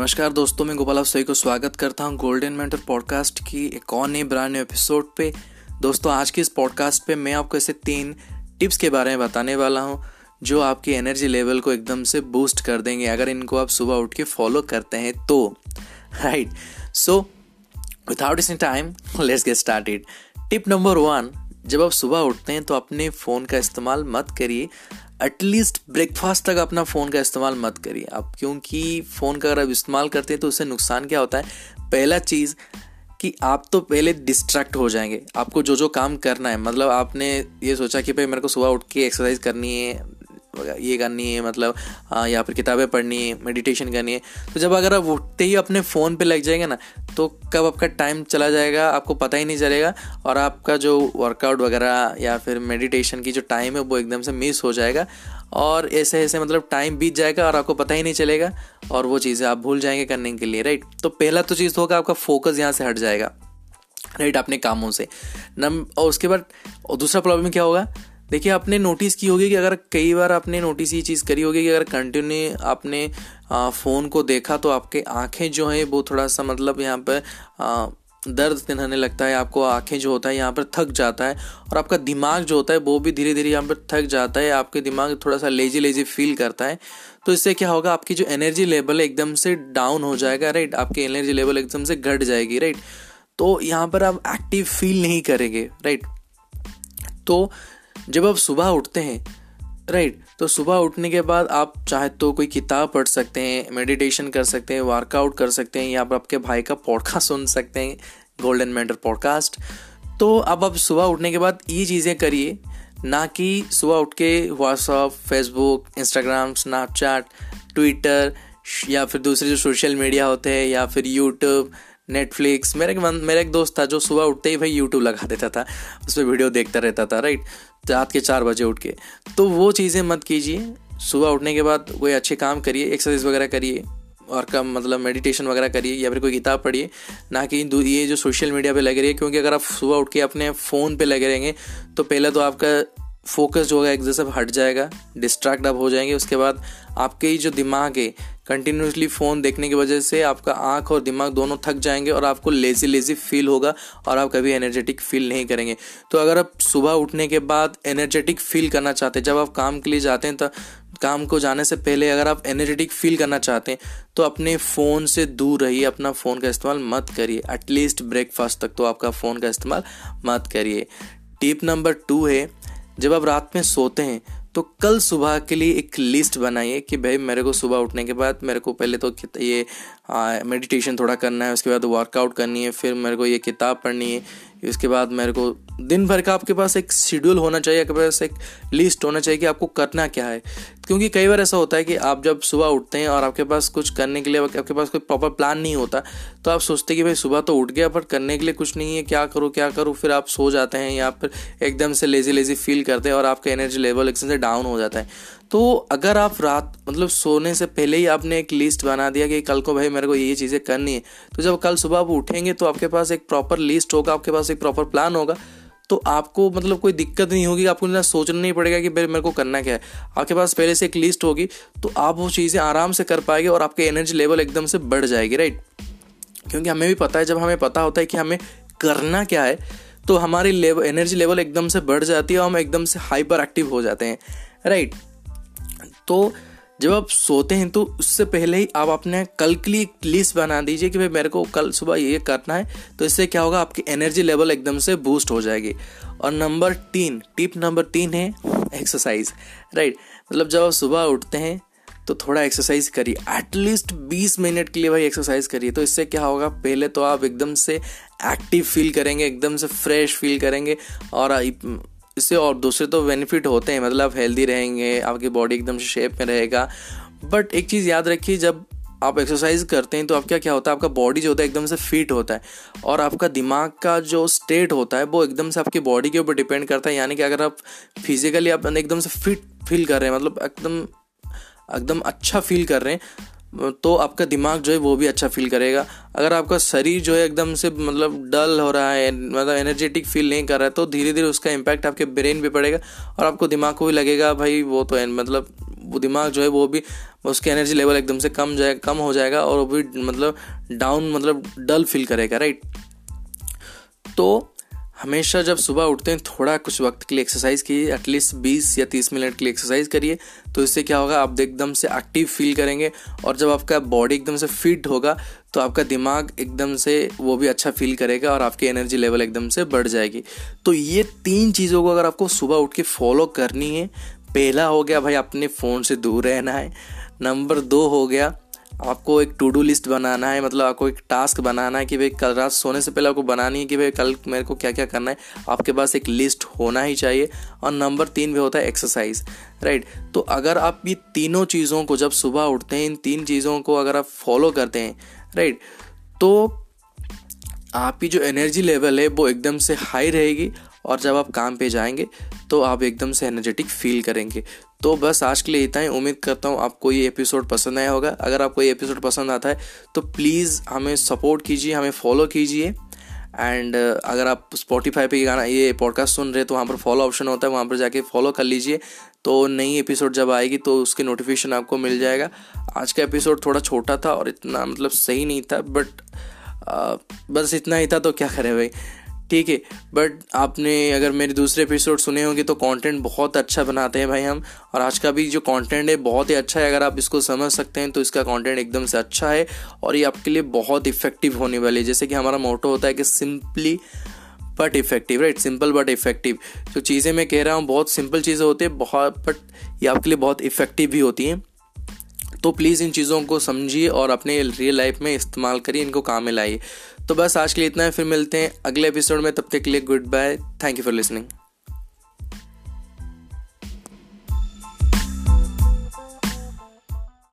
नमस्कार दोस्तों, मैं गोपाल सही को स्वागत करता हूँ गोल्डन मेंटर पॉडकास्ट की एक और नई ब्रांड न्यू एपिसोड पे। दोस्तों, आज के इस पॉडकास्ट पे मैं आपको ऐसे तीन टिप्स के बारे में बताने वाला हूँ, जो आपकी एनर्जी लेवल को एकदम से बूस्ट कर देंगे, अगर इनको आप सुबह उठ के फॉलो करते हैं तो। राइट सो विदाउट इस time let's get started tip number one जब आप सुबह उठते हैं तो अपने फ़ोन का इस्तेमाल मत करिए। एटलीस्ट ब्रेकफास्ट तक अपना फ़ोन का इस्तेमाल मत करिए। आप क्योंकि फ़ोन का अगर आप इस्तेमाल करते हैं तो उससे नुकसान क्या होता है? पहला चीज़ कि आप तो पहले डिस्ट्रैक्ट हो जाएँगे। आपको जो जो काम करना है मतलब आपने ये सोचा कि भाई मेरे को सुबह उठ के एक्सरसाइज करनी है ये करनी है मतलब या फिर किताबें पढ़नी है मेडिटेशन करनी है। तो जब अगर आप उठते ही अपने फ़ोन पे लग जाएँगे ना तो कब आपका टाइम चला जाएगा, आपको पता ही नहीं चलेगा और आपका जो वर्कआउट वगैरह या फिर मेडिटेशन की जो टाइम है, वो एकदम से मिस हो जाएगा और ऐसे ऐसे मतलब टाइम बीत जाएगा और आपको पता ही नहीं चलेगा और वो चीज़ें आप भूल जाएँगे करने के लिए राइट तो पहला तो चीज़ होगा, आपका फोकस यहाँ से हट जाएगा राइट अपने कामों से। नम, और उसके बाद, और दूसरा प्रॉब्लम क्या होगा? देखिए, आपने नोटिस की होगी कि अगर कई बार आपने नोटिस ये चीज़ करी होगी कि अगर कंटिन्यू आपने फ़ोन को देखा तो आपके आँखें जो हैं, वो थोड़ा सा मतलब यहाँ पर दर्द दिखाने लगता है, आपको आँखें जो होता है यहाँ पर थक जाता है और आपका दिमाग जो होता है, वो भी धीरे धीरे यहाँ पर थक जाता है, आपके दिमाग थोड़ा सा लेजी लेजी फील करता है। तो इससे क्या होगा, आपकी जो एनर्जी लेवल एकदम से डाउन हो जाएगा राइट आपकी एनर्जी लेवल एकदम से घट जाएगी राइट तो यहाँ पर आप एक्टिव फील नहीं करेंगे राइट तो जब आप सुबह उठते हैं राइट तो सुबह उठने के बाद आप चाहे तो कोई किताब पढ़ सकते हैं मेडिटेशन कर सकते हैं वर्कआउट कर सकते हैं, या आप आपके भाई का पॉडकास्ट सुन सकते हैं गोल्डन मेंटर पॉडकास्ट तो अब आप सुबह उठने के बाद ये चीज़ें करिए, ना कि सुबह उठ के WhatsApp Facebook Instagram Snapchat Twitter या फिर दूसरे जो सोशल मीडिया होते हैं, या फिर यूट्यूब नेटफ्लिक्स मेरे मेरा एक दोस्त था जो सुबह उठते ही भाई यूट्यूब लगा देता था। उस पर वीडियो देखता रहता था राइट रात के चार बजे उठ के। तो वो चीज़ें मत कीजिए। सुबह उठने के बाद कोई अच्छे काम करिए एक्सरसाइज वगैरह करिए, और कम मतलब मेडिटेशन वगैरह करिए, या फिर कोई किताब पढ़िए। ना कि ये जो सोशल मीडिया पे लगे रहिए, क्योंकि अगर आप सुबह उठ के अपने फ़ोन पे लगे रहेंगे तो पहले तो आपका फोकस जो होगा, एक जैसे हट जाएगा डिस्ट्रैक्ट आप हो जाएँगे। उसके बाद आपके ही जो दिमाग है कंटिन्यूसली फ़ोन देखने की वजह से आपका आँख और दिमाग दोनों थक जाएँगे और आपको लेज़ी लेज़ी फील होगा और आप कभी एनर्जेटिक फील नहीं करेंगे। तो अगर आप सुबह उठने के बाद एनर्जेटिक फील करना चाहते हैं, जब आप काम के लिए जाते हैं तो काम को जाने से पहले अगर आप एनर्जेटिक फील करना चाहते हैं तो अपने फ़ोन से दूर रहिए, अपना फ़ोन का इस्तेमाल मत करिए। एटलीस्ट ब्रेकफास्ट तक तो आपका फ़ोन का इस्तेमाल मत करिए। टिप नंबर टू है, जब आप रात में सोते हैं तो कल सुबह के लिए एक लिस्ट बनाइए कि भाई मेरे को सुबह उठने के बाद मेरे को पहले तो ये मेडिटेशन थोड़ा करना है, उसके बाद वर्कआउट करनी है, फिर मेरे को ये किताब पढ़नी है। उसके बाद मेरे को दिन भर का आपके पास एक शेड्यूल होना चाहिए, आपके पास एक लिस्ट होना चाहिए कि आपको करना क्या है। क्योंकि कई बार ऐसा होता है कि आप जब सुबह उठते हैं और आपके पास कुछ करने के लिए, आपके पास कोई प्रॉपर प्लान नहीं होता तो आप सोचते कि भाई सुबह तो उठ गया, पर करने के लिए कुछ नहीं है, क्या करूँ क्या करूँ, फिर आप सो जाते हैं या फिर एकदम से लेजी लेजी फील करते हैं और आपका एनर्जी लेवल एकदम से डाउन हो जाता है। तो अगर आप रात मतलब सोने से पहले ही आपने एक लिस्ट बना दिया कि कल को भाई मेरे को ये चीज़ें करनी है तो जब कल सुबह आप उठेंगे तो आपके पास एक प्रॉपर लिस्ट होगा, आपके पास एक प्रॉपर प्लान होगा। तो आपको मतलब कोई दिक्कत नहीं होगी, आपको इतना सोचना नहीं पड़ेगा कि भाई मेरे को करना क्या है। आपके पास पहले से एक लिस्ट होगी तो आप वो चीज़ें आराम से कर पाएँगे और आपके एनर्जी लेवल एकदम से बढ़ जाएगी राइट क्योंकि हमें भी पता है, जब हमें पता होता है कि हमें करना क्या है तो हमारी लेवल एनर्जी लेवल एकदम से बढ़ जाती है और हम एकदम से हाइपर एक्टिव हो जाते हैं राइट तो जब आप सोते हैं तो उससे पहले ही आप अपने कल के लिए एक लिस्ट बना दीजिए कि भाई मेरे को कल सुबह ये करना है तो इससे क्या होगा, आपकी एनर्जी लेवल एकदम से बूस्ट हो जाएगी। और नंबर तीन टिप नंबर तीन है एक्सरसाइज राइट मतलब जब आप सुबह उठते हैं तो थोड़ा एक्सरसाइज करिए। एटलीस्ट 20 मिनट के लिए भाई एक्सरसाइज करिए। तो इससे क्या होगा, पहले तो आप एकदम से एक्टिव फील करेंगे, एकदम से फ्रेश फील करेंगे, और इससे और दूसरे तो बेनिफिट होते हैं मतलब हेल्दी रहेंगे, आपकी बॉडी एकदम से शेप में रहेगा। बट एक चीज़ याद रखिए, जब आप एक्सरसाइज करते हैं तो आपका क्या होता है? आपका बॉडी जो होता है, एकदम से फिट होता है। और आपका दिमाग का जो स्टेट होता है, वो एकदम से आपकी बॉडी के ऊपर डिपेंड करता है। यानी कि अगर आप फिजिकली आप एकदम से फिट फील कर रहे हैं मतलब एकदम एकदम अच्छा फील कर रहे हैं तो आपका दिमाग जो है वो भी अच्छा फील करेगा। अगर आपका शरीर जो है एकदम से मतलब डल हो रहा है मतलब एनर्जेटिक फील नहीं कर रहा है तो धीरे धीरे उसका इम्पैक्ट आपके ब्रेन पे पड़ेगा और आपको दिमाग को भी लगेगा, भाई, वो तो मतलब वो दिमाग जो है वो भी, उसकी एनर्जी लेवल एकदम से कम जाए, कम हो जाएगा और वो भी मतलब डाउन मतलब डल फील करेगा राइट तो हमेशा जब सुबह उठते हैं, थोड़ा कुछ वक्त के लिए एक्सरसाइज कीजिए एटलीस्ट 20 या 30 मिनट के लिए एक्सरसाइज करिए तो इससे क्या होगा, आप एकदम से एक्टिव फील करेंगे और जब आपका बॉडी एकदम से फिट होगा तो आपका दिमाग एकदम से वो भी अच्छा फील करेगा और आपकी एनर्जी लेवल एकदम से बढ़ जाएगी। तो ये तीन चीज़ों को अगर आपको सुबह उठ के फॉलो करनी है, पहला हो गया भाई अपने फ़ोन से दूर रहना है नंबर दो हो गया आपको एक टू डू लिस्ट बनाना है मतलब आपको एक टास्क बनाना है कि भाई कल रात सोने से पहले आपको बनानी है कि भाई कल मेरे को क्या क्या करना है। आपके पास एक लिस्ट होना ही चाहिए और नंबर तीन भी होता है एक्सरसाइज राइट तो अगर आप ये तीनों चीज़ों को जब सुबह उठते हैं, इन तीन चीज़ों को अगर आप फॉलो करते हैं राइट तो आपकी जो एनर्जी लेवल है वो एकदम से हाई रहेगी और जब आप काम पे जाएँगे तो आप एकदम से एनर्जेटिक फील करेंगे। तो बस आज के लिए इतना ही। उम्मीद करता हूँ आपको ये एपिसोड पसंद आया होगा। अगर आपको ये एपिसोड पसंद आता है तो प्लीज़ हमें सपोर्ट कीजिए, हमें फॉलो कीजिए। एंड अगर आप स्पॉटीफाई पे गाना, ये पॉडकास्ट सुन रहे हैं तो वहाँ पर फॉलो ऑप्शन होता है, वहाँ पर जाके फॉलो कर लीजिए। तो नई एपिसोड जब आएगी तो उसकी नोटिफिकेशन आपको मिल जाएगा। आज का एपिसोड थोड़ा छोटा था और इतना मतलब सही नहीं था बट बस इतना ही था तो क्या करें भाई? ठीक है बट आपने अगर मेरे दूसरे एपिसोड सुने होंगे तो कंटेंट बहुत अच्छा बनाते हैं भाई हम। और आज का भी जो कंटेंट है, बहुत ही अच्छा है। अगर आप इसको समझ सकते हैं तो इसका कंटेंट एकदम से अच्छा है। और ये आपके लिए बहुत इफ़ेक्टिव होने वाली है। जैसे कि हमारा मोटो होता है कि simply but effective right simple but effective जो चीज़ें मैं कह रहा हूँ, बहुत सिंपल चीज़ें होती है, बहुत बट ये आपके लिए बहुत इफ़ेक्टिव भी होती हैं। तो प्लीज़ इन चीज़ों को समझिए और अपने रियल लाइफ में इस्तेमाल करिए, इनको काम में लाइए। तो बस आज के लिए इतना है, फिर मिलते हैं अगले एपिसोड में, तब तक के लिए goodbye thank you for listening